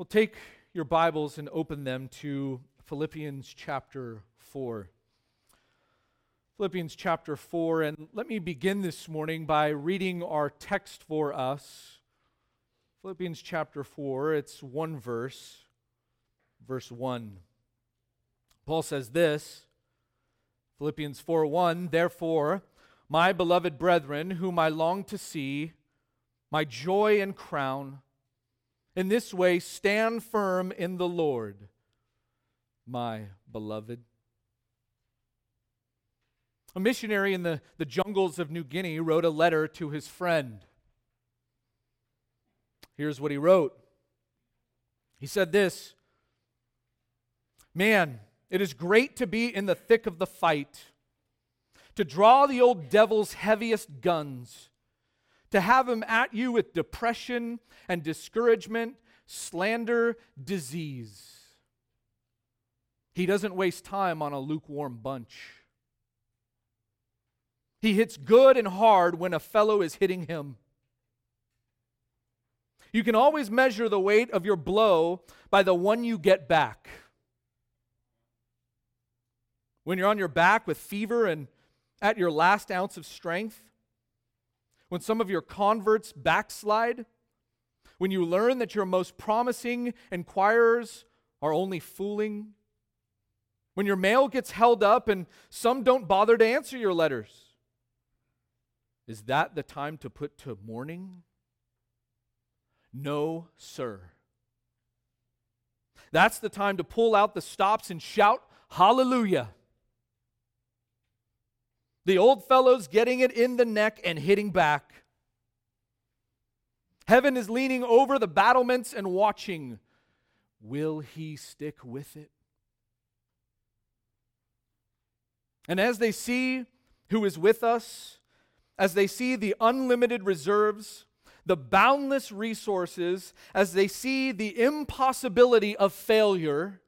Well, take your Bibles and open them to Philippians chapter 4. Philippians chapter 4, and let me begin this morning by reading our text for us. Philippians chapter 4, it's one verse, verse 1. Paul says this Philippians 4 1, therefore, my beloved brethren, whom I long to see, my joy and crown, in this way, stand firm in the Lord, my beloved. A missionary in the, the jungles of New Guinea wrote a letter to his friend. Here's what he wrote He said this Man, it is great to be in the thick of the fight, to draw the old devil's heaviest guns to have him at you with depression and discouragement, slander, disease. He doesn't waste time on a lukewarm bunch. He hits good and hard when a fellow is hitting him. You can always measure the weight of your blow by the one you get back. When you're on your back with fever and at your last ounce of strength, when some of your converts backslide, when you learn that your most promising inquirers are only fooling, when your mail gets held up and some don't bother to answer your letters, is that the time to put to mourning? No, sir. That's the time to pull out the stops and shout, Hallelujah. The old fellow's getting it in the neck and hitting back. Heaven is leaning over the battlements and watching. Will he stick with it? And as they see who is with us, as they see the unlimited reserves, the boundless resources, as they see the impossibility of failure,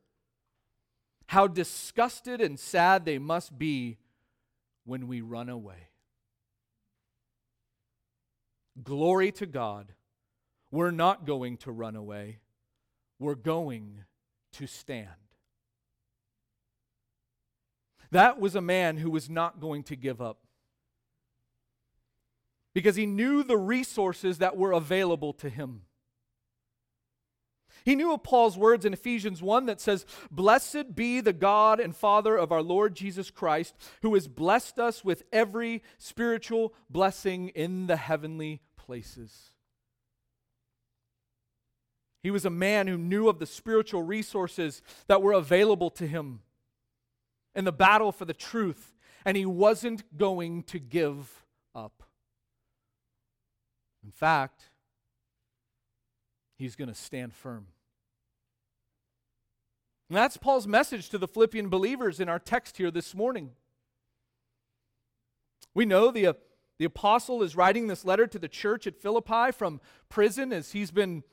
how disgusted and sad they must be when we run away. Glory to God. We're not going to run away, we're going to stand. That was a man who was not going to give up because he knew the resources that were available to him. He knew of Paul's words in Ephesians 1 that says, Blessed be the God and Father of our Lord Jesus Christ, who has blessed us with every spiritual blessing in the heavenly places. He was a man who knew of the spiritual resources that were available to him in the battle for the truth, and he wasn't going to give up. In fact, he's going to stand firm. And that's Paul's message to the Philippian believers in our text here this morning. We know the, uh, the apostle is writing this letter to the church at Philippi from prison as he's been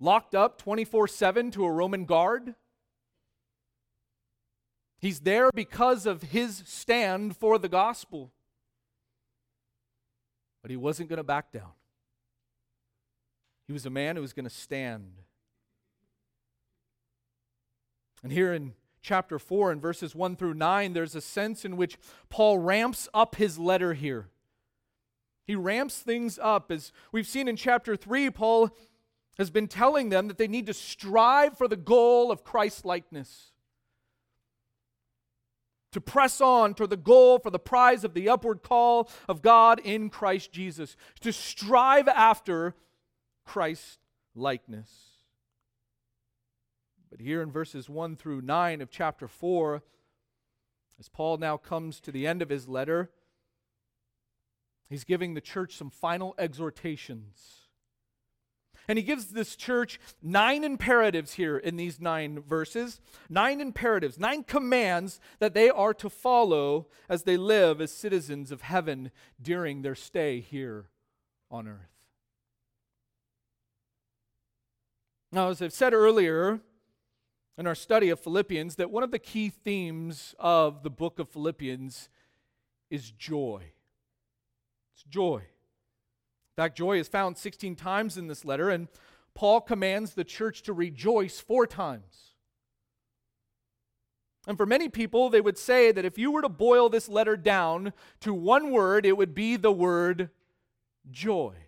locked up 24 7 to a Roman guard. He's there because of his stand for the gospel. But he wasn't going to back down. He was a man who was going to stand. And here in chapter 4 and verses 1 through 9, there's a sense in which Paul ramps up his letter here. He ramps things up. As we've seen in chapter 3, Paul has been telling them that they need to strive for the goal of Christ likeness. To press on toward the goal for the prize of the upward call of God in Christ Jesus. To strive after Christ likeness. But here in verses 1 through 9 of chapter 4, as Paul now comes to the end of his letter, he's giving the church some final exhortations. And he gives this church nine imperatives here in these nine verses. Nine imperatives, nine commands that they are to follow as they live as citizens of heaven during their stay here on earth. Now, as I've said earlier in our study of Philippians, that one of the key themes of the book of Philippians is joy. It's joy. In fact, joy is found 16 times in this letter, and Paul commands the church to rejoice four times. And for many people, they would say that if you were to boil this letter down to one word, it would be the word joy.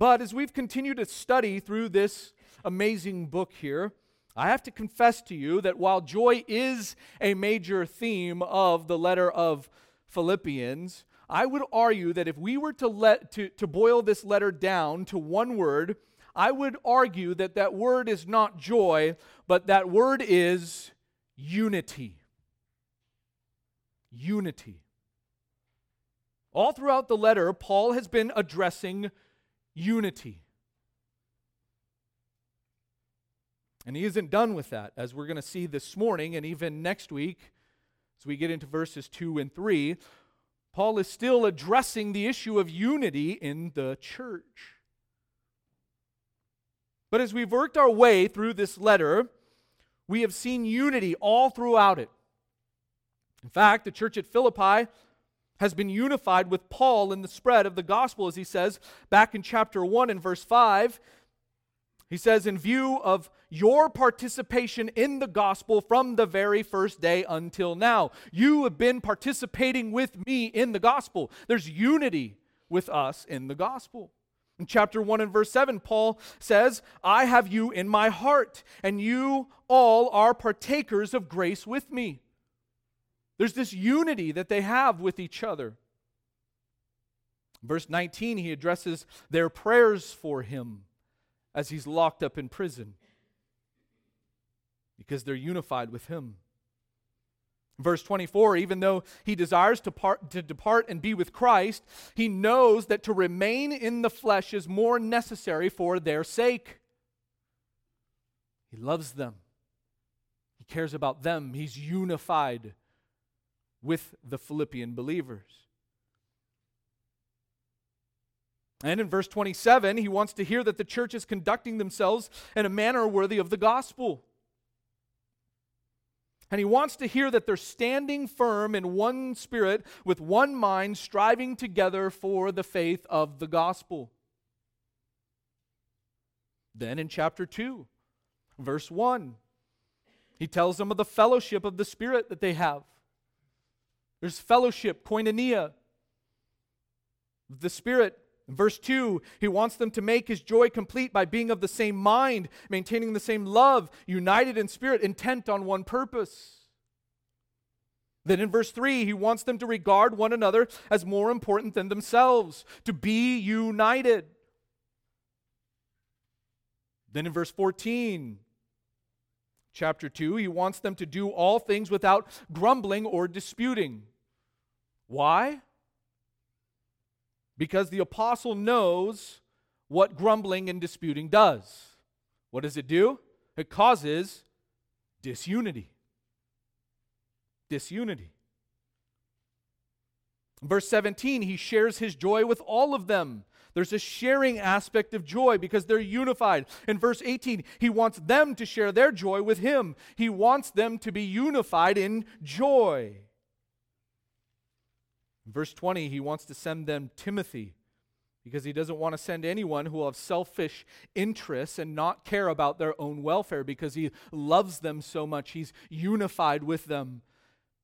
But as we've continued to study through this amazing book here, I have to confess to you that while joy is a major theme of the letter of Philippians, I would argue that if we were to let to, to boil this letter down to one word, I would argue that that word is not joy, but that word is unity. Unity. All throughout the letter, Paul has been addressing unity. And he isn't done with that, as we're going to see this morning and even next week, as we get into verses 2 and 3. Paul is still addressing the issue of unity in the church. But as we've worked our way through this letter, we have seen unity all throughout it. In fact, the church at Philippi has been unified with Paul in the spread of the gospel, as he says back in chapter 1 and verse 5. He says, in view of your participation in the gospel from the very first day until now, you have been participating with me in the gospel. There's unity with us in the gospel. In chapter 1 and verse 7, Paul says, I have you in my heart, and you all are partakers of grace with me. There's this unity that they have with each other. Verse 19, he addresses their prayers for him as he's locked up in prison because they're unified with him. Verse 24, even though he desires to, part, to depart and be with Christ, he knows that to remain in the flesh is more necessary for their sake. He loves them, he cares about them, he's unified with the Philippian believers. And in verse 27, he wants to hear that the church is conducting themselves in a manner worthy of the gospel. And he wants to hear that they're standing firm in one spirit, with one mind, striving together for the faith of the gospel. Then in chapter 2, verse 1, he tells them of the fellowship of the Spirit that they have. There's fellowship, koinonia, the Spirit. Verse 2, he wants them to make his joy complete by being of the same mind, maintaining the same love, united in spirit, intent on one purpose. Then in verse 3, he wants them to regard one another as more important than themselves, to be united. Then in verse 14, chapter 2, he wants them to do all things without grumbling or disputing. Why? Because the apostle knows what grumbling and disputing does. What does it do? It causes disunity. Disunity. verse 17, he shares his joy with all of them. There's a sharing aspect of joy because they're unified. In verse 18, he wants them to share their joy with him. He wants them to be unified in joy. In verse 20, he wants to send them Timothy because he doesn't want to send anyone who will have selfish interests and not care about their own welfare because he loves them so much. He's unified with them.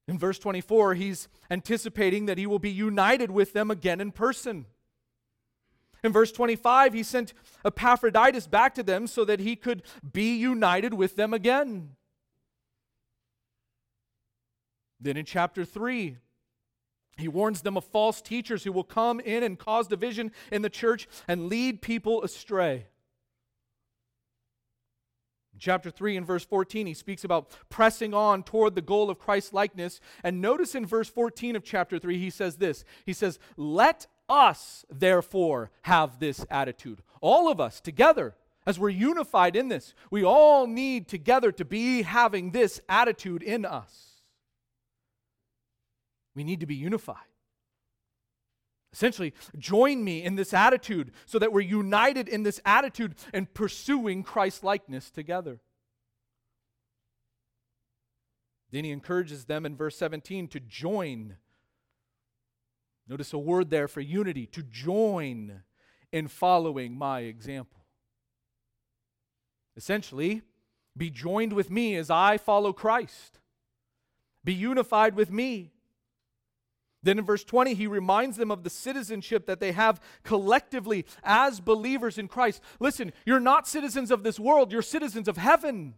In verse 24, he's anticipating that he will be united with them again in person. In verse 25, he sent Epaphroditus back to them so that he could be united with them again. Then in chapter 3, he warns them of false teachers who will come in and cause division in the church and lead people astray. Chapter 3 and verse 14, he speaks about pressing on toward the goal of Christ's likeness. And notice in verse 14 of chapter 3, he says this He says, Let us, therefore, have this attitude. All of us together, as we're unified in this, we all need together to be having this attitude in us. We need to be unified. Essentially, join me in this attitude so that we're united in this attitude and pursuing Christ likeness together. Then he encourages them in verse 17 to join Notice a word there for unity to join in following my example. Essentially, be joined with me as I follow Christ. Be unified with me. Then in verse 20, he reminds them of the citizenship that they have collectively as believers in Christ. Listen, you're not citizens of this world, you're citizens of heaven.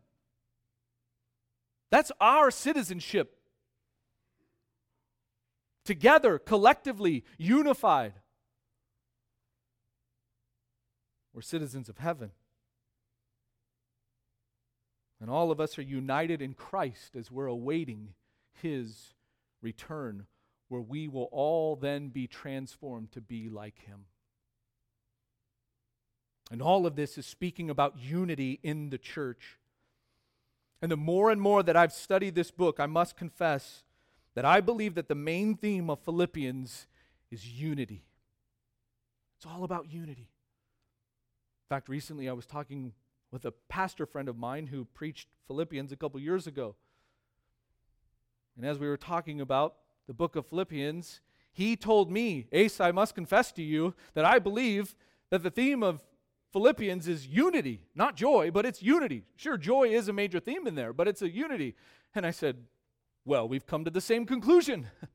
That's our citizenship. Together, collectively, unified. We're citizens of heaven. And all of us are united in Christ as we're awaiting his return, where we will all then be transformed to be like him. And all of this is speaking about unity in the church. And the more and more that I've studied this book, I must confess that I believe that the main theme of Philippians is unity. It's all about unity. In fact, recently I was talking with a pastor friend of mine who preached Philippians a couple years ago. And as we were talking about the book of Philippians, he told me, Ace, I must confess to you that I believe that the theme of Philippians is unity, not joy, but it's unity. Sure, joy is a major theme in there, but it's a unity. And I said, Well, we've come to the same conclusion.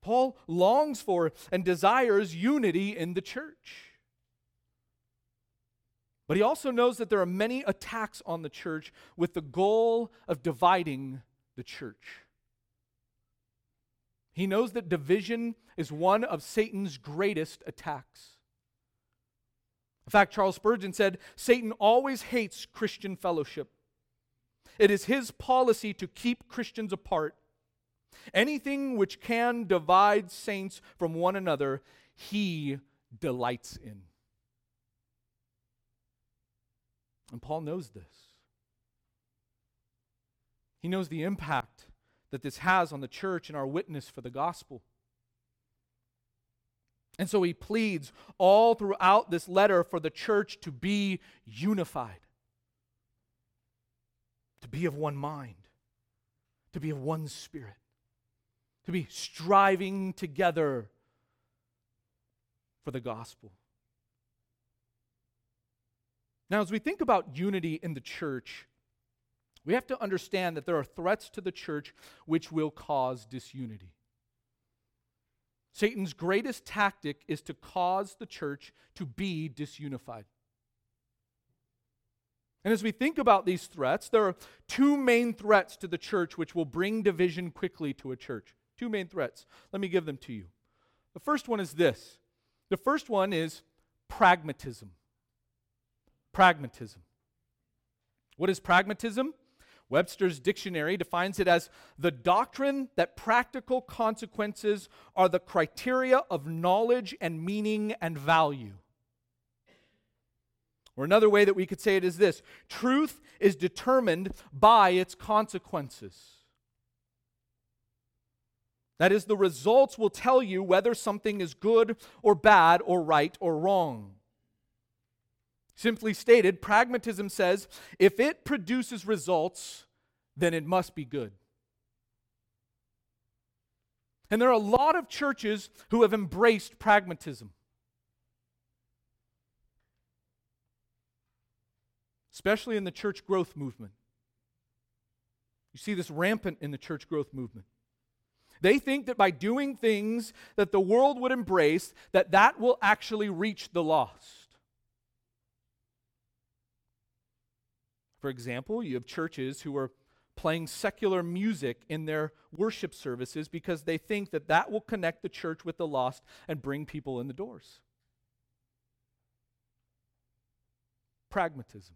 Paul longs for and desires unity in the church. But he also knows that there are many attacks on the church with the goal of dividing the church. He knows that division is one of Satan's greatest attacks. In fact, Charles Spurgeon said Satan always hates Christian fellowship. It is his policy to keep Christians apart Anything which can divide saints from one another, he delights in. And Paul knows this. He knows the impact that this has on the church and our witness for the gospel. And so he pleads all throughout this letter for the church to be unified, to be of one mind, to be of one spirit to be striving together for the gospel. Now, as we think about unity in the church, we have to understand that there are threats to the church which will cause disunity. Satan's greatest tactic is to cause the church to be disunified. And as we think about these threats, there are two main threats to the church which will bring division quickly to a church. Two main threats. Let me give them to you. The first one is this the first one is pragmatism. Pragmatism. What is pragmatism? Webster's dictionary defines it as the doctrine that practical consequences are the criteria of knowledge and meaning and value. Or another way that we could say it is this truth is determined by its consequences. That is, the results will tell you whether something is good or bad or right or wrong. Simply stated, pragmatism says if it produces results, then it must be good. And there are a lot of churches who have embraced pragmatism. Especially in the church growth movement. You see this rampant in the church growth movement. They think that by doing things that the world would embrace, that that will actually reach the lost. For example, you have churches who are playing secular music in their worship services because they think that that will connect the church with the lost and bring people in the doors. Pragmatism.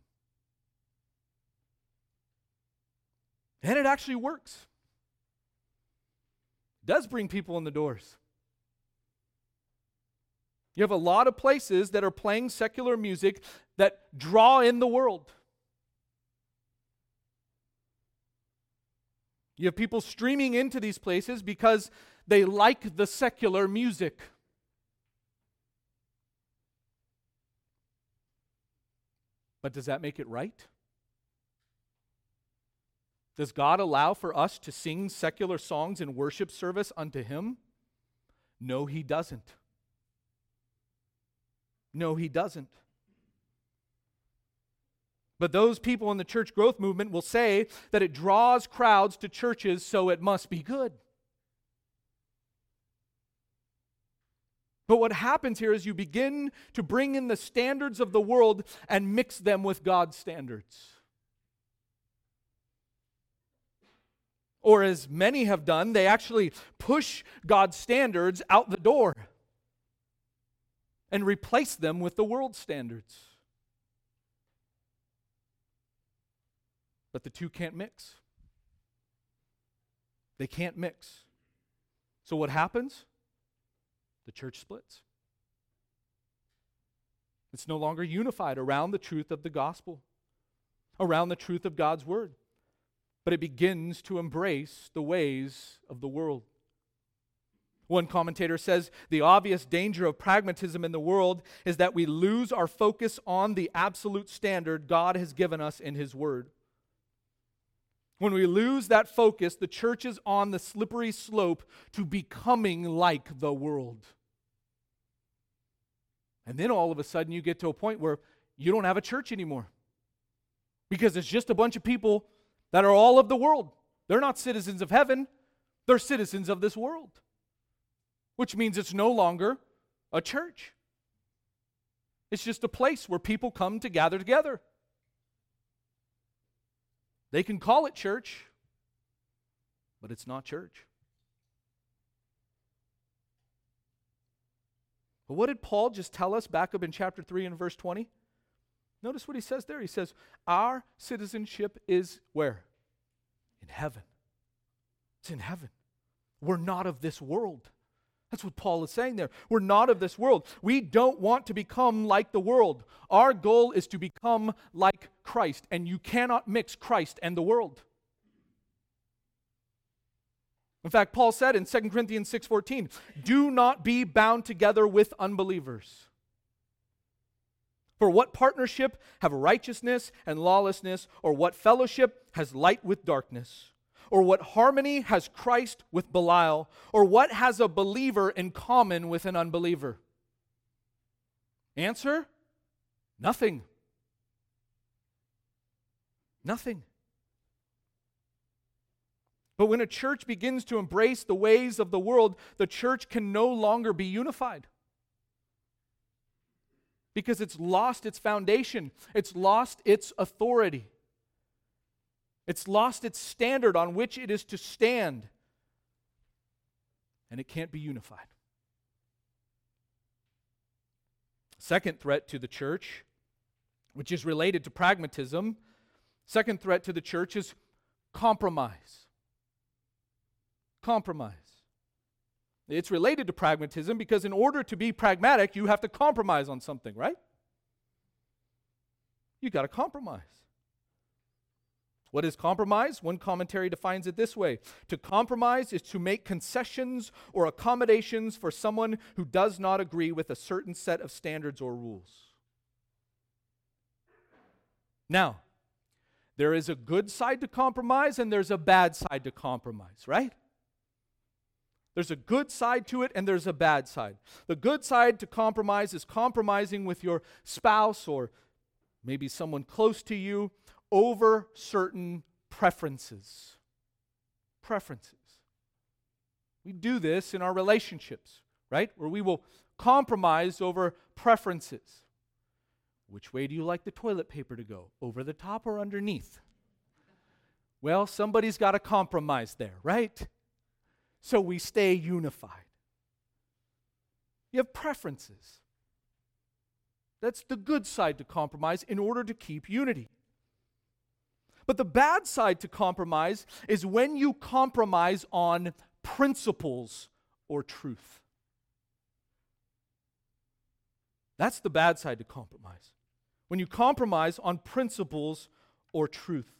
And it actually works does bring people in the doors. You have a lot of places that are playing secular music that draw in the world. You have people streaming into these places because they like the secular music. But does that make it right? Does God allow for us to sing secular songs in worship service unto Him? No, he doesn't. No, he doesn't. But those people in the church growth movement will say that it draws crowds to churches, so it must be good. But what happens here is you begin to bring in the standards of the world and mix them with God's standards. Or, as many have done, they actually push God's standards out the door and replace them with the world's standards. But the two can't mix. They can't mix. So what happens? The church splits. It's no longer unified around the truth of the gospel, around the truth of God's word, but it begins to embrace the ways of the world. One commentator says the obvious danger of pragmatism in the world is that we lose our focus on the absolute standard God has given us in His Word. When we lose that focus, the church is on the slippery slope to becoming like the world. And then all of a sudden, you get to a point where you don't have a church anymore because it's just a bunch of people that are all of the world. They're not citizens of heaven, they're citizens of this world, which means it's no longer a church. It's just a place where people come to gather together. They can call it church, but it's not church. But what did Paul just tell us back up in chapter 3 and verse 20? Notice what he says there. He says, Our citizenship is where? In heaven. It's in heaven. We're not of this world. That's what Paul is saying there. We're not of this world. We don't want to become like the world. Our goal is to become like Christ, and you cannot mix Christ and the world. In fact, Paul said in 2 Corinthians 6:14, "Do not be bound together with unbelievers." For what partnership have righteousness and lawlessness, or what fellowship has light with darkness? Or what harmony has Christ with Belial? Or what has a believer in common with an unbeliever? Answer nothing. Nothing. But when a church begins to embrace the ways of the world, the church can no longer be unified. Because it's lost its foundation, it's lost its authority. It's lost its standard on which it is to stand, and it can't be unified. Second threat to the church, which is related to pragmatism, second threat to the church is compromise. Compromise. It's related to pragmatism because in order to be pragmatic, you have to compromise on something, right? You got to compromise. What is compromise? One commentary defines it this way To compromise is to make concessions or accommodations for someone who does not agree with a certain set of standards or rules. Now, there is a good side to compromise and there's a bad side to compromise, right? There's a good side to it and there's a bad side. The good side to compromise is compromising with your spouse or maybe someone close to you over certain preferences. Preferences. We do this in our relationships, right? Where we will compromise over preferences. Which way do you like the toilet paper to go? Over the top or underneath? Well, somebody's got to compromise there, right? So we stay unified. You have preferences. That's the good side to compromise in order to keep unity. But the bad side to compromise is when you compromise on principles or truth. That's the bad side to compromise. When you compromise on principles or truth.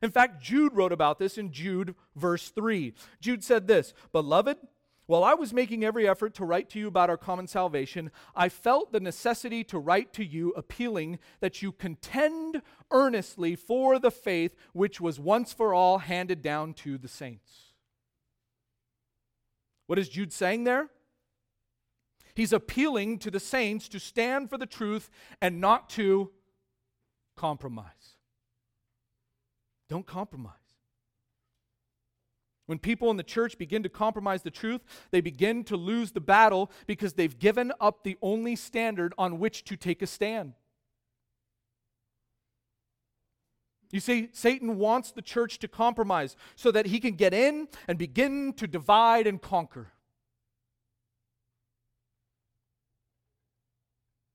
In fact, Jude wrote about this in Jude, verse 3. Jude said this Beloved, while I was making every effort to write to you about our common salvation, I felt the necessity to write to you, appealing that you contend earnestly for the faith which was once for all handed down to the saints. What is Jude saying there? He's appealing to the saints to stand for the truth and not to compromise. Don't compromise. When people in the church begin to compromise the truth, they begin to lose the battle because they've given up the only standard on which to take a stand. You see, Satan wants the church to compromise so that he can get in and begin to divide and conquer.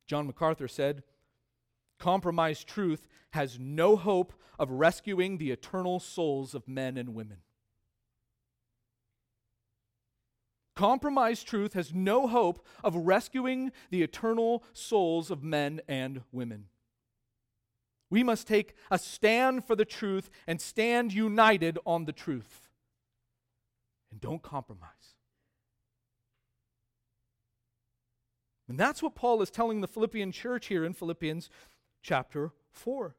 John MacArthur said, Compromised truth has no hope of rescuing the eternal souls of men and women. Compromised truth has no hope of rescuing the eternal souls of men and women. We must take a stand for the truth and stand united on the truth. And don't compromise. And that's what Paul is telling the Philippian church here in Philippians chapter 4.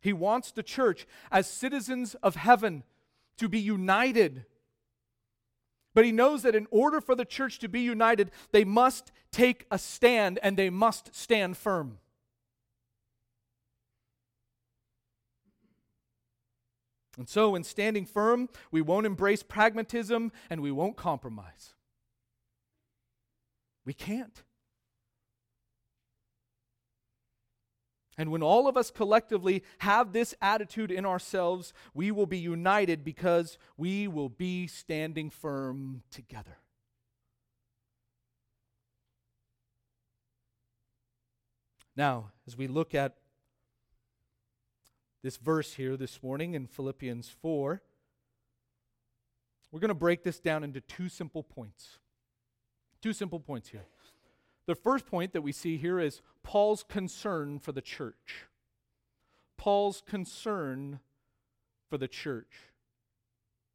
He wants the church, as citizens of heaven, to be united but he knows that in order for the church to be united, they must take a stand and they must stand firm. And so, in standing firm, we won't embrace pragmatism and we won't compromise. We can't. And when all of us collectively have this attitude in ourselves, we will be united because we will be standing firm together. Now, as we look at this verse here this morning in Philippians 4, we're going to break this down into two simple points. Two simple points here. The first point that we see here is Paul's concern for the church. Paul's concern for the church.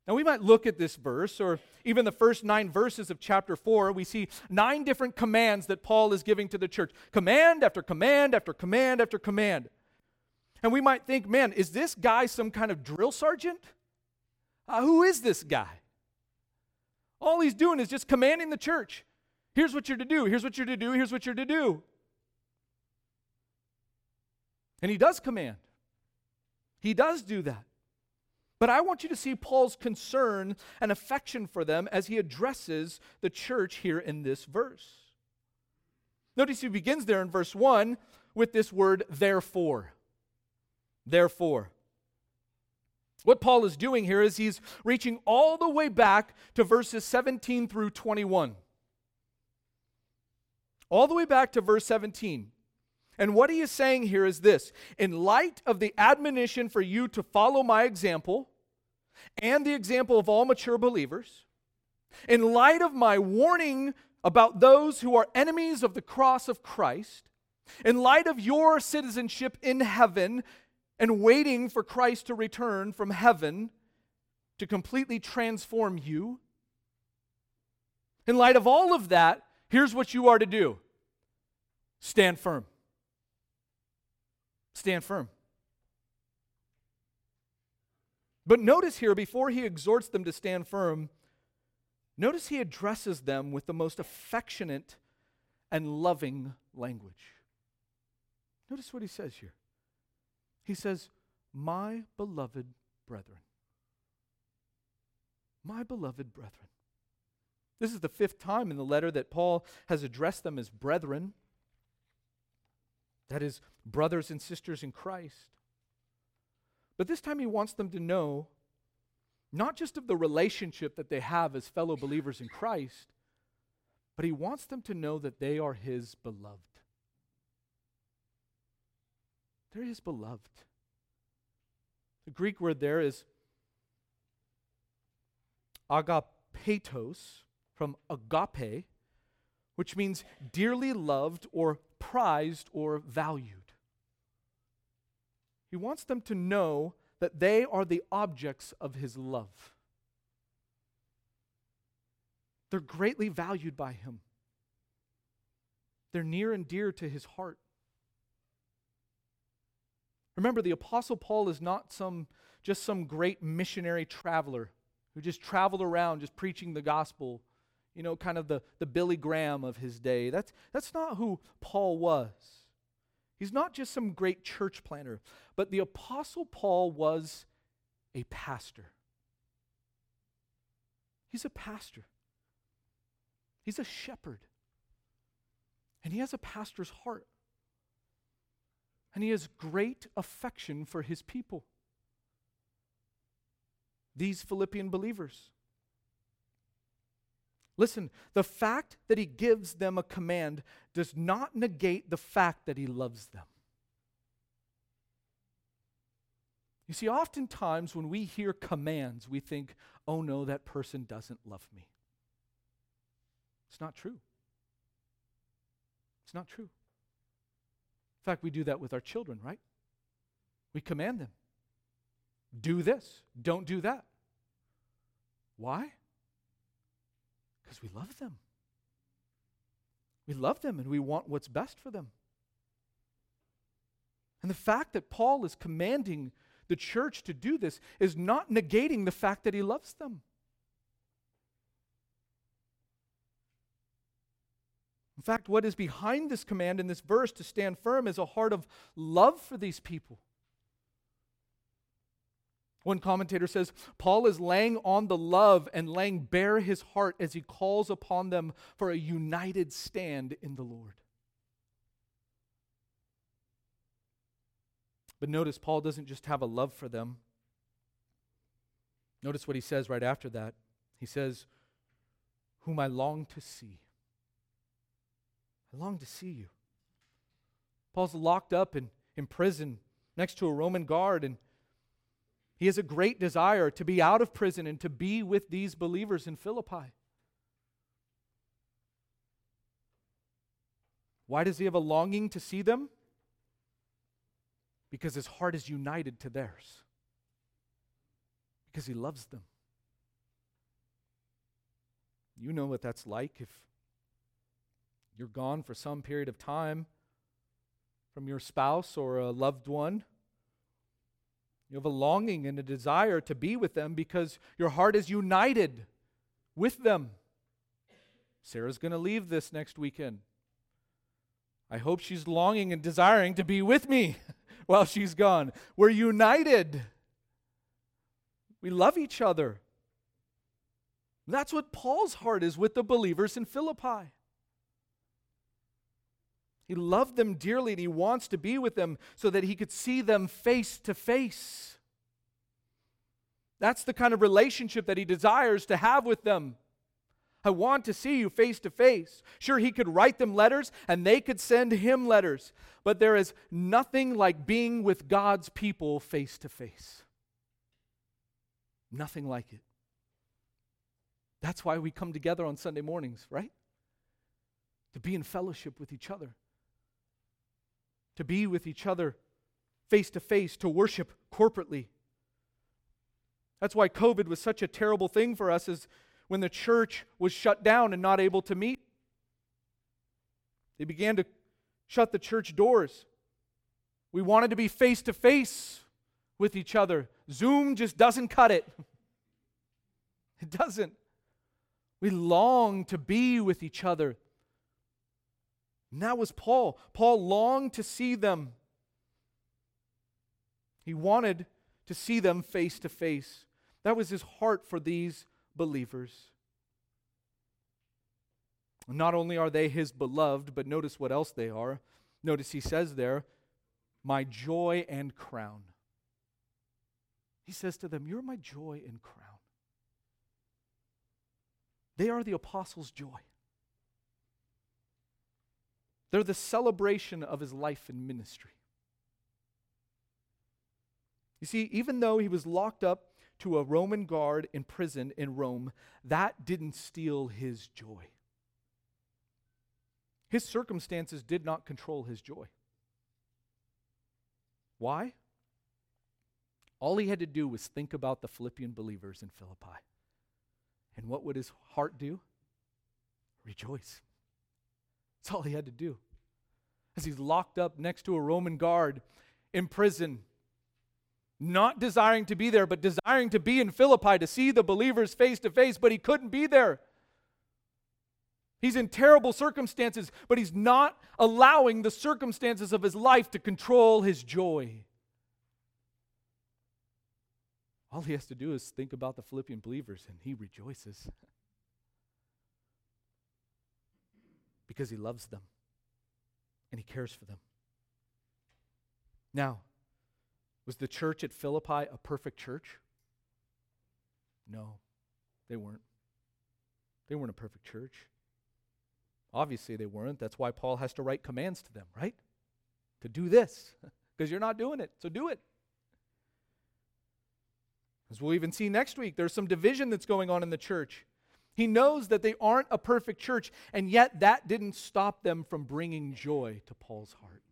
Now, we might look at this verse, or even the first nine verses of chapter 4. We see nine different commands that Paul is giving to the church command after command after command after command. And we might think, man, is this guy some kind of drill sergeant? Uh, who is this guy? All he's doing is just commanding the church. Here's what you're to do. Here's what you're to do. Here's what you're to do. And he does command. He does do that. But I want you to see Paul's concern and affection for them as he addresses the church here in this verse. Notice he begins there in verse 1 with this word, therefore. Therefore. What Paul is doing here is he's reaching all the way back to verses 17 through 21 all the way back to verse 17. And what he is saying here is this In light of the admonition for you to follow my example and the example of all mature believers, in light of my warning about those who are enemies of the cross of Christ, in light of your citizenship in heaven and waiting for Christ to return from heaven to completely transform you, in light of all of that, Here's what you are to do stand firm. Stand firm. But notice here, before he exhorts them to stand firm, notice he addresses them with the most affectionate and loving language. Notice what he says here. He says, My beloved brethren. My beloved brethren. This is the fifth time in the letter that Paul has addressed them as brethren. That is, brothers and sisters in Christ. But this time he wants them to know not just of the relationship that they have as fellow believers in Christ, but he wants them to know that they are his beloved. They're his beloved. The Greek word there is agapetos, from agape, which means dearly loved or prized or valued. He wants them to know that they are the objects of his love. They're greatly valued by him. They're near and dear to his heart. Remember, the Apostle Paul is not some, just some great missionary traveler who just traveled around just preaching the gospel you know, kind of the, the Billy Graham of his day. That's, that's not who Paul was. He's not just some great church planter, but the Apostle Paul was a pastor. He's a pastor, he's a shepherd, and he has a pastor's heart. And he has great affection for his people. These Philippian believers. Listen, the fact that he gives them a command does not negate the fact that he loves them. You see, oftentimes when we hear commands, we think, oh no, that person doesn't love me. It's not true. It's not true. In fact, we do that with our children, right? We command them do this, don't do that. Why? Because we love them. We love them and we want what's best for them. And the fact that Paul is commanding the church to do this is not negating the fact that he loves them. In fact, what is behind this command in this verse to stand firm is a heart of love for these people. One commentator says Paul is laying on the love and laying bare his heart as he calls upon them for a united stand in the Lord. But notice, Paul doesn't just have a love for them. Notice what he says right after that. He says, Whom I long to see. I long to see you. Paul's locked up in, in prison next to a Roman guard, and he has a great desire to be out of prison and to be with these believers in Philippi. Why does he have a longing to see them? Because his heart is united to theirs. Because he loves them. You know what that's like if you're gone for some period of time from your spouse or a loved one you have a longing and a desire to be with them because your heart is united with them. Sarah's going to leave this next weekend. I hope she's longing and desiring to be with me while she's gone. We're united. We love each other. That's what Paul's heart is with the believers in Philippi. He loved them dearly and he wants to be with them so that he could see them face to face. That's the kind of relationship that he desires to have with them. I want to see you face to face. Sure, he could write them letters and they could send him letters, but there is nothing like being with God's people face to face. Nothing like it. That's why we come together on Sunday mornings, right? To be in fellowship with each other to be with each other face to face, to worship corporately. That's why COVID was such a terrible thing for us, is when the church was shut down and not able to meet. They began to shut the church doors. We wanted to be face to face with each other. Zoom just doesn't cut it. It doesn't. We long to be with each other. And that was Paul. Paul longed to see them. He wanted to see them face to face. That was his heart for these believers. Not only are they his beloved, but notice what else they are. Notice he says there, my joy and crown. He says to them, You're my joy and crown. They are the apostles' joy. They're the celebration of his life and ministry. You see, even though he was locked up to a Roman guard in prison in Rome, that didn't steal his joy. His circumstances did not control his joy. Why? All he had to do was think about the Philippian believers in Philippi. And what would his heart do? Rejoice. That's all he had to do. As he's locked up next to a Roman guard in prison, not desiring to be there, but desiring to be in Philippi to see the believers face to face, but he couldn't be there. He's in terrible circumstances, but he's not allowing the circumstances of his life to control his joy. All he has to do is think about the Philippian believers and he rejoices because he loves them and he cares for them. Now, was the church at Philippi a perfect church? No, they weren't. They weren't a perfect church. Obviously, they weren't. That's why Paul has to write commands to them, right? To do this, because you're not doing it, so do it. As we'll even see next week, there's some division that's going on in the church. He knows that they aren't a perfect church, and yet that didn't stop them from bringing joy to Paul's heart.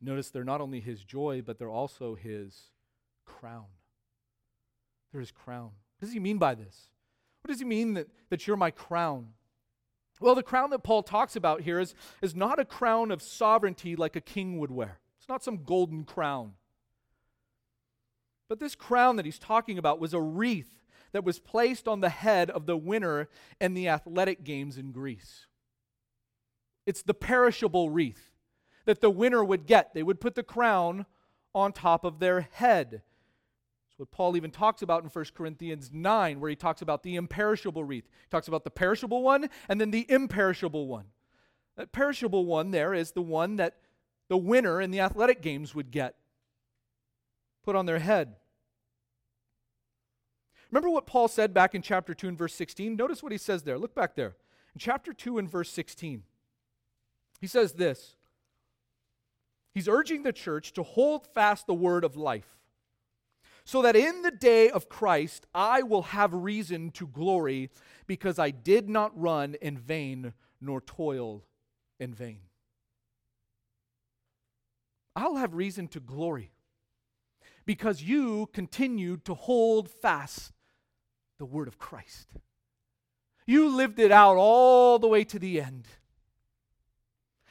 Notice they're not only his joy, but they're also his crown. They're his crown. What does he mean by this? What does he mean that, that you're my crown? Well, the crown that Paul talks about here is, is not a crown of sovereignty like a king would wear. It's not some golden crown. But this crown that he's talking about was a wreath that was placed on the head of the winner in the athletic games in Greece. It's the perishable wreath that the winner would get. They would put the crown on top of their head. That's what Paul even talks about in 1 Corinthians 9, where he talks about the imperishable wreath. He talks about the perishable one and then the imperishable one. That perishable one there is the one that the winner in the athletic games would get put on their head. Remember what Paul said back in chapter 2 and verse 16? Notice what he says there. Look back there. In chapter 2 and verse 16, he says this He's urging the church to hold fast the word of life, so that in the day of Christ I will have reason to glory, because I did not run in vain nor toil in vain. I'll have reason to glory because you continued to hold fast the word of Christ. You lived it out all the way to the end.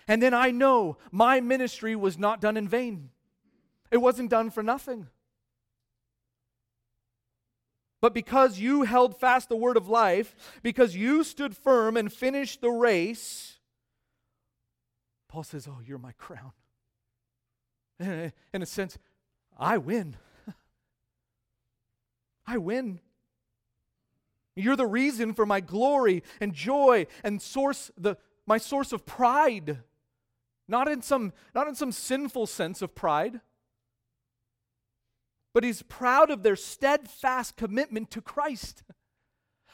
And then I know my ministry was not done in vain, it wasn't done for nothing. But because you held fast the word of life, because you stood firm and finished the race, Paul says, Oh, you're my crown. In a sense, I win. I win. You're the reason for my glory and joy and source the my source of pride. Not in some not in some sinful sense of pride. But he's proud of their steadfast commitment to Christ.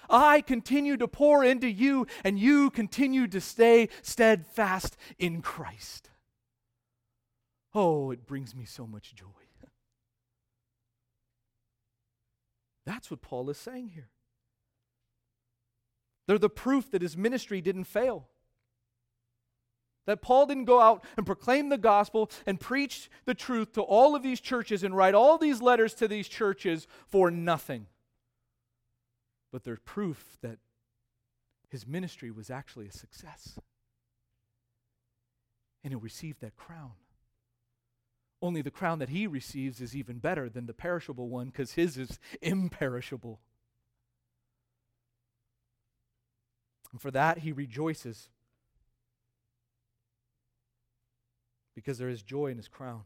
I continue to pour into you, and you continue to stay steadfast in Christ. Oh, it brings me so much joy. That's what Paul is saying here. They're the proof that his ministry didn't fail. That Paul didn't go out and proclaim the gospel and preach the truth to all of these churches and write all these letters to these churches for nothing. But they're proof that his ministry was actually a success. And he received that crown. Only the crown that he receives is even better than the perishable one because his is imperishable. And for that he rejoices because there is joy in his crown.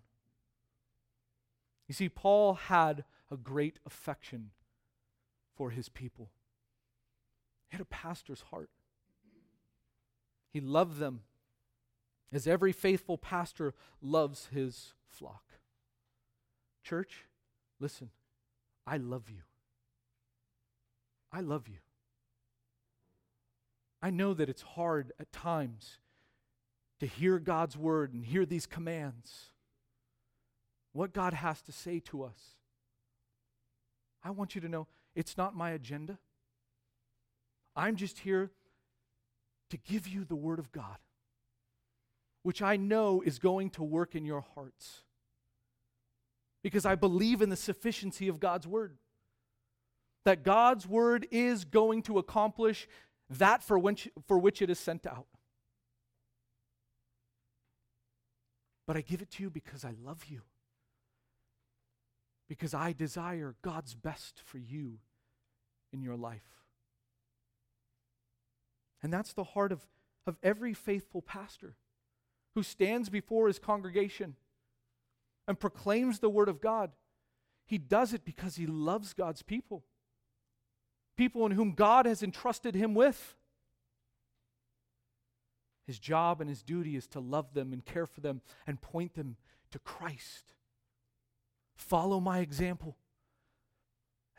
You see, Paul had a great affection for his people, he had a pastor's heart. He loved them as every faithful pastor loves his flock. Church, listen, I love you. I love you. I know that it's hard at times to hear God's word and hear these commands, what God has to say to us. I want you to know it's not my agenda. I'm just here to give you the word of God, which I know is going to work in your hearts because I believe in the sufficiency of God's word. That God's word is going to accomplish that for which, for which it is sent out. But I give it to you because I love you. Because I desire God's best for you in your life. And that's the heart of, of every faithful pastor who stands before his congregation and proclaims the word of God. He does it because he loves God's people, people in whom God has entrusted him with. His job and his duty is to love them and care for them and point them to Christ. Follow my example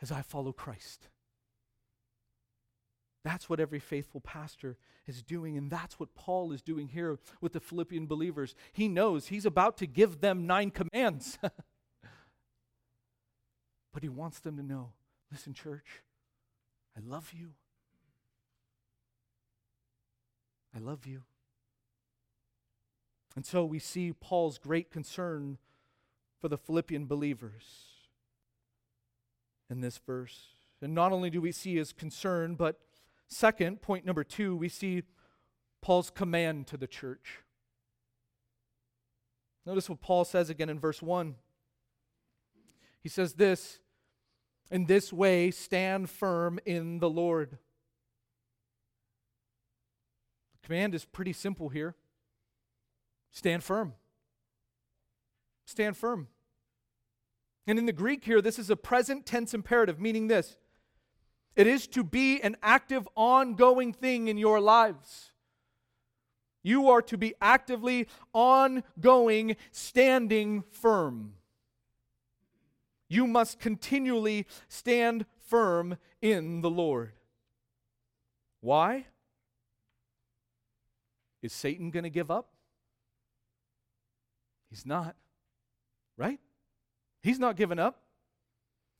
as I follow Christ. That's what every faithful pastor is doing, and that's what Paul is doing here with the Philippian believers. He knows he's about to give them nine commands. but he wants them to know listen, church, I love you. I love you. And so we see Paul's great concern for the Philippian believers in this verse. And not only do we see his concern, but second, point number two, we see Paul's command to the church. Notice what Paul says again in verse 1. He says this In this way, stand firm in the Lord. The command is pretty simple here stand firm. Stand firm. And in the Greek here, this is a present tense imperative, meaning this it is to be an active, ongoing thing in your lives. You are to be actively, ongoing, standing firm. You must continually stand firm in the Lord. Why? Is Satan going to give up? He's not right? He's not giving up.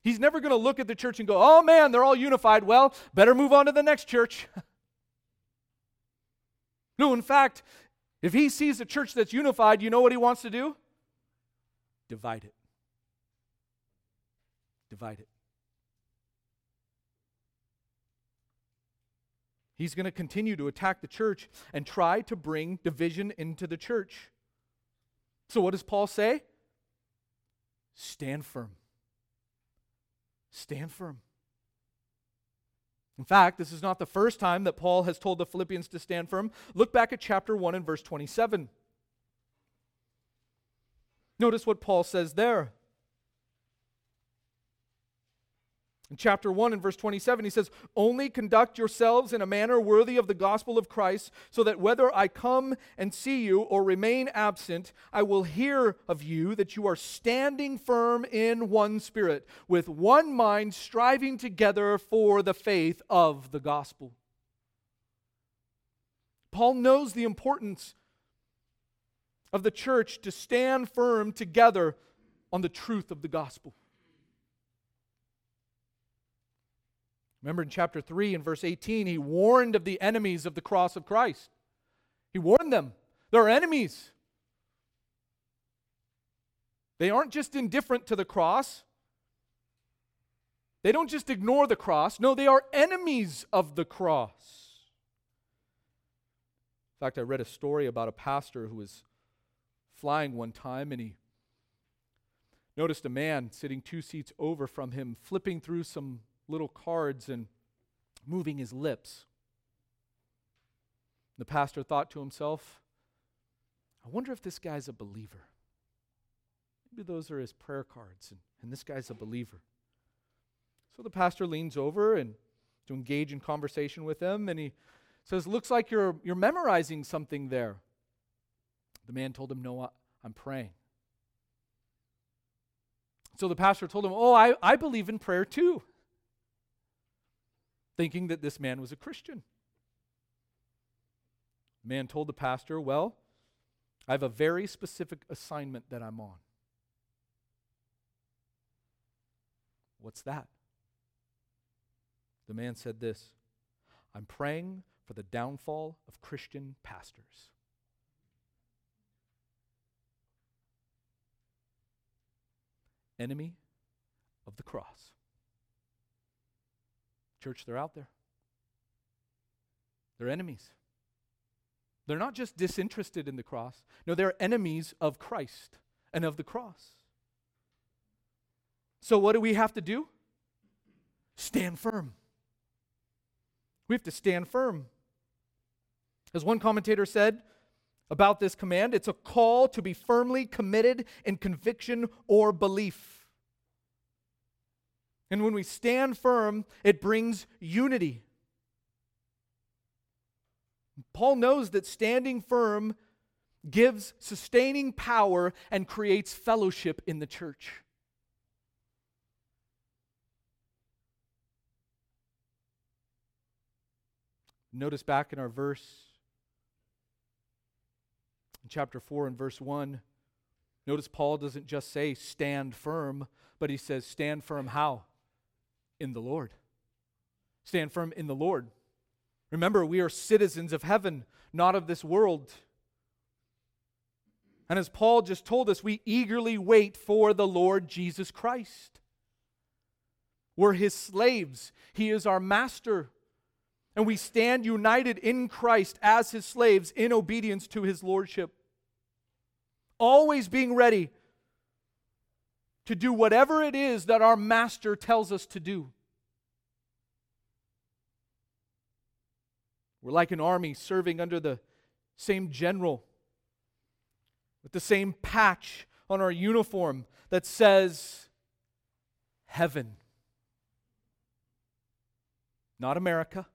He's never going to look at the church and go, oh man, they're all unified. Well, better move on to the next church. no, in fact, if he sees a church that's unified, you know what he wants to do? Divide it. Divide it. He's going to continue to attack the church and try to bring division into the church. So, what does Paul say? stand firm. Stand firm. In fact, this is not the first time that Paul has told the Philippians to stand firm. Look back at chapter 1 and verse 27. Notice what Paul says there. In chapter 1 and verse 27, he says, Only conduct yourselves in a manner worthy of the gospel of Christ, so that whether I come and see you or remain absent, I will hear of you that you are standing firm in one spirit, with one mind, striving together for the faith of the gospel. Paul knows the importance of the church to stand firm together on the truth of the gospel. Remember in chapter 3 and verse 18, he warned of the enemies of the cross of Christ. He warned them. They're enemies. They aren't just indifferent to the cross. They don't just ignore the cross. No, they are enemies of the cross. In fact, I read a story about a pastor who was flying one time and he noticed a man sitting two seats over from him flipping through some little cards and moving his lips. The pastor thought to himself, I wonder if this guy's a believer. Maybe those are his prayer cards, and, and this guy's a believer. So the pastor leans over and to engage in conversation with him, and he says, Looks like you're, you're memorizing something there. The man told him, No, I, I'm praying. So the pastor told him, Oh, I, I believe in prayer too thinking that this man was a Christian. The man told the pastor, Well, I have a very specific assignment that I'm on. What's that? The man said this I'm praying for the downfall of Christian pastors. Enemy of the cross. Church, they're out there. They're enemies. They're not just disinterested in the cross, no, they're enemies of Christ and of the cross. So, what do we have to do? Stand firm. We have to stand firm. As one commentator said about this command, it's a call to be firmly committed in conviction or belief. And when we stand firm, it brings unity. Paul knows that standing firm gives sustaining power and creates fellowship in the church. Notice back in our verse, in chapter 4 and verse 1, notice Paul doesn't just say stand firm, but he says stand firm how? In the Lord. Stand firm in the Lord. Remember, we are citizens of heaven, not of this world. And as Paul just told us, we eagerly wait for the Lord Jesus Christ. We're his slaves, he is our master. And we stand united in Christ as his slaves in obedience to his lordship. Always being ready to do whatever it is that our master tells us to do. We're like an army serving under the same general with the same patch on our uniform that says heaven. Not America,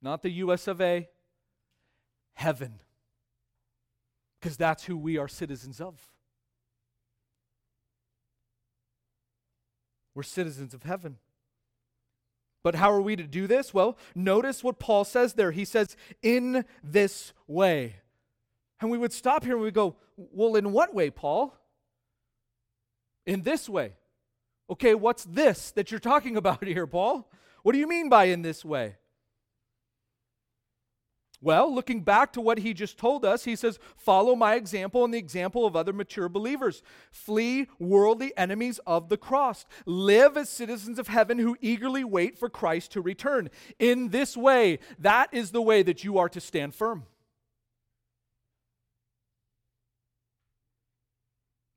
not the US of A, heaven. Because that's who we are citizens of. We're citizens of heaven. But how are we to do this? Well, notice what Paul says there. He says, in this way. And we would stop here and we go, well, in what way, Paul? In this way. Okay, what's this that you're talking about here, Paul? What do you mean by in this way? Well, looking back to what he just told us, he says, Follow my example and the example of other mature believers. Flee worldly enemies of the cross. Live as citizens of heaven who eagerly wait for Christ to return. In this way, that is the way that you are to stand firm.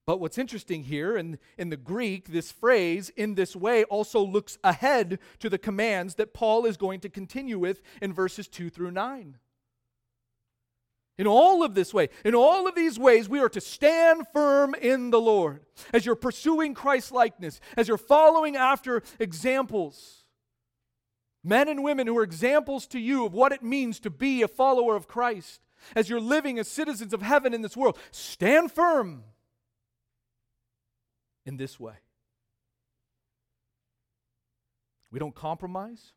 But what's interesting here in, in the Greek, this phrase, in this way, also looks ahead to the commands that Paul is going to continue with in verses 2 through 9. In all of this way, in all of these ways, we are to stand firm in the Lord. As you're pursuing Christ likeness, as you're following after examples, men and women who are examples to you of what it means to be a follower of Christ, as you're living as citizens of heaven in this world, stand firm in this way. We don't compromise.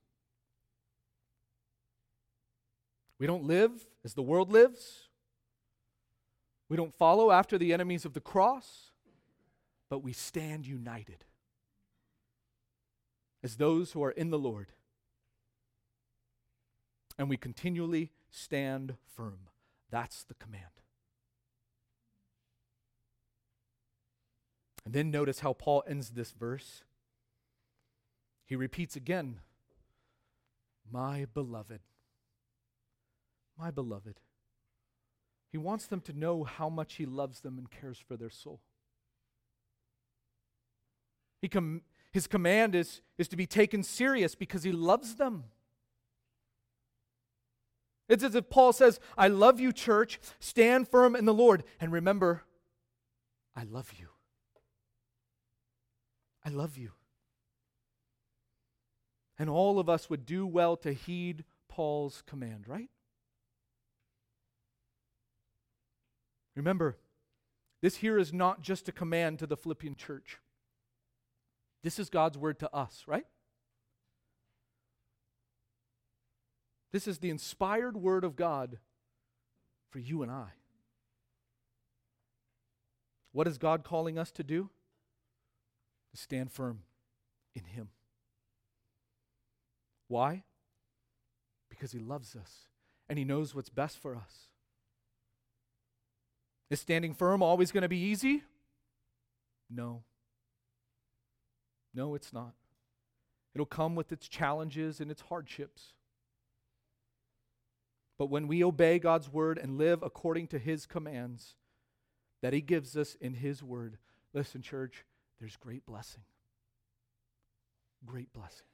We don't live as the world lives. We don't follow after the enemies of the cross, but we stand united as those who are in the Lord. And we continually stand firm. That's the command. And then notice how Paul ends this verse. He repeats again, My beloved my beloved. He wants them to know how much He loves them and cares for their soul. He com- his command is, is to be taken serious because He loves them. It's as if Paul says, I love you, church. Stand firm in the Lord. And remember, I love you. I love you. And all of us would do well to heed Paul's command, right? Remember, this here is not just a command to the Philippian church. This is God's word to us, right? This is the inspired word of God for you and I. What is God calling us to do? To stand firm in Him. Why? Because He loves us and He knows what's best for us. Is standing firm always going to be easy? No. No, it's not. It'll come with its challenges and its hardships. But when we obey God's word and live according to his commands that he gives us in his word, listen, church, there's great blessing. Great blessing.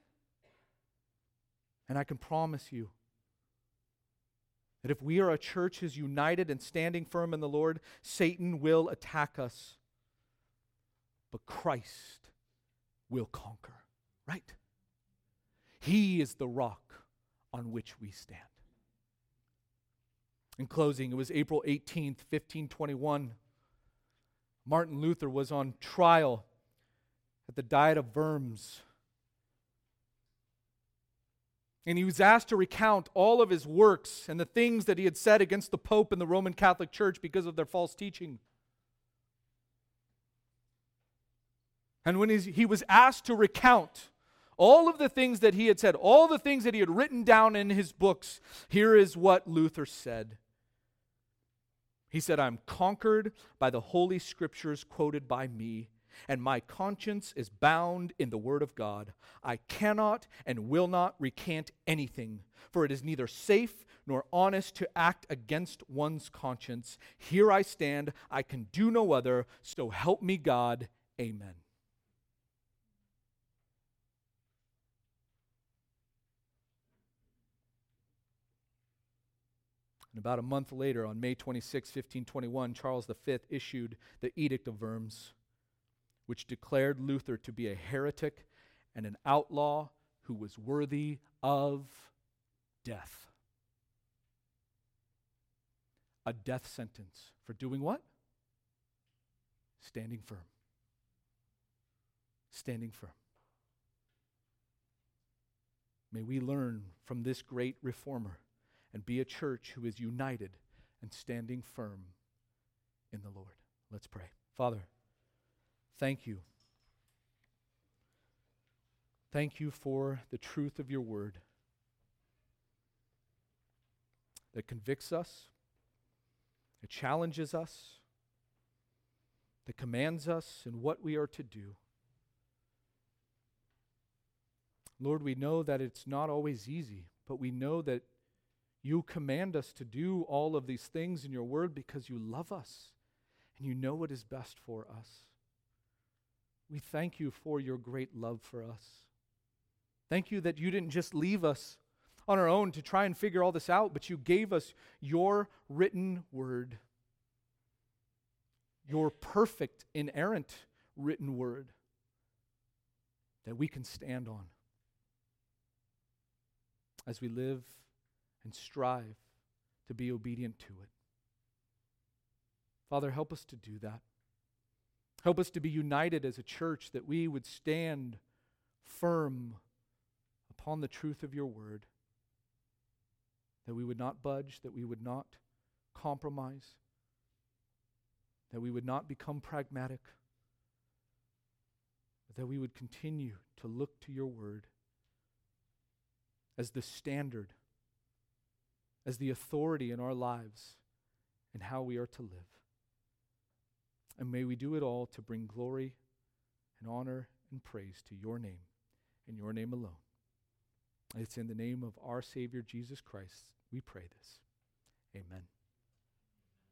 And I can promise you that if we are a church who's united and standing firm in the Lord, Satan will attack us. But Christ will conquer, right? He is the rock on which we stand. In closing, it was April 18th, 1521. Martin Luther was on trial at the Diet of Worms. And he was asked to recount all of his works and the things that he had said against the Pope and the Roman Catholic Church because of their false teaching. And when he was asked to recount all of the things that he had said, all the things that he had written down in his books, here is what Luther said. He said, I'm conquered by the holy scriptures quoted by me, and my conscience is bound in the word of God. I cannot and will not recant anything, for it is neither safe nor honest to act against one's conscience. Here I stand, I can do no other, so help me God. Amen. And about a month later, on May 26, 1521, Charles V issued the Edict of Worms, which declared Luther to be a heretic and an outlaw who was worthy of death. A death sentence for doing what? Standing firm. Standing firm. May we learn from this great reformer and be a church who is united and standing firm in the Lord. Let's pray. Father, thank you. Thank you for the truth of your word that convicts us, that challenges us, that commands us in what we are to do. Lord, we know that it's not always easy, but we know that you command us to do all of these things in your word because you love us and you know what is best for us. We thank you for your great love for us. Thank you that you didn't just leave us on our own to try and figure all this out, but you gave us your written word, your perfect, inerrant written word that we can stand on as we live and strive to be obedient to it. Father, help us to do that. Help us to be united as a church, that we would stand firm upon the truth of your word, that we would not budge, that we would not compromise, that we would not become pragmatic, but that we would continue to look to your word as the standard as the authority in our lives and how we are to live. And may we do it all to bring glory and honor and praise to your name and your name alone. It's in the name of our Savior Jesus Christ we pray this. Amen.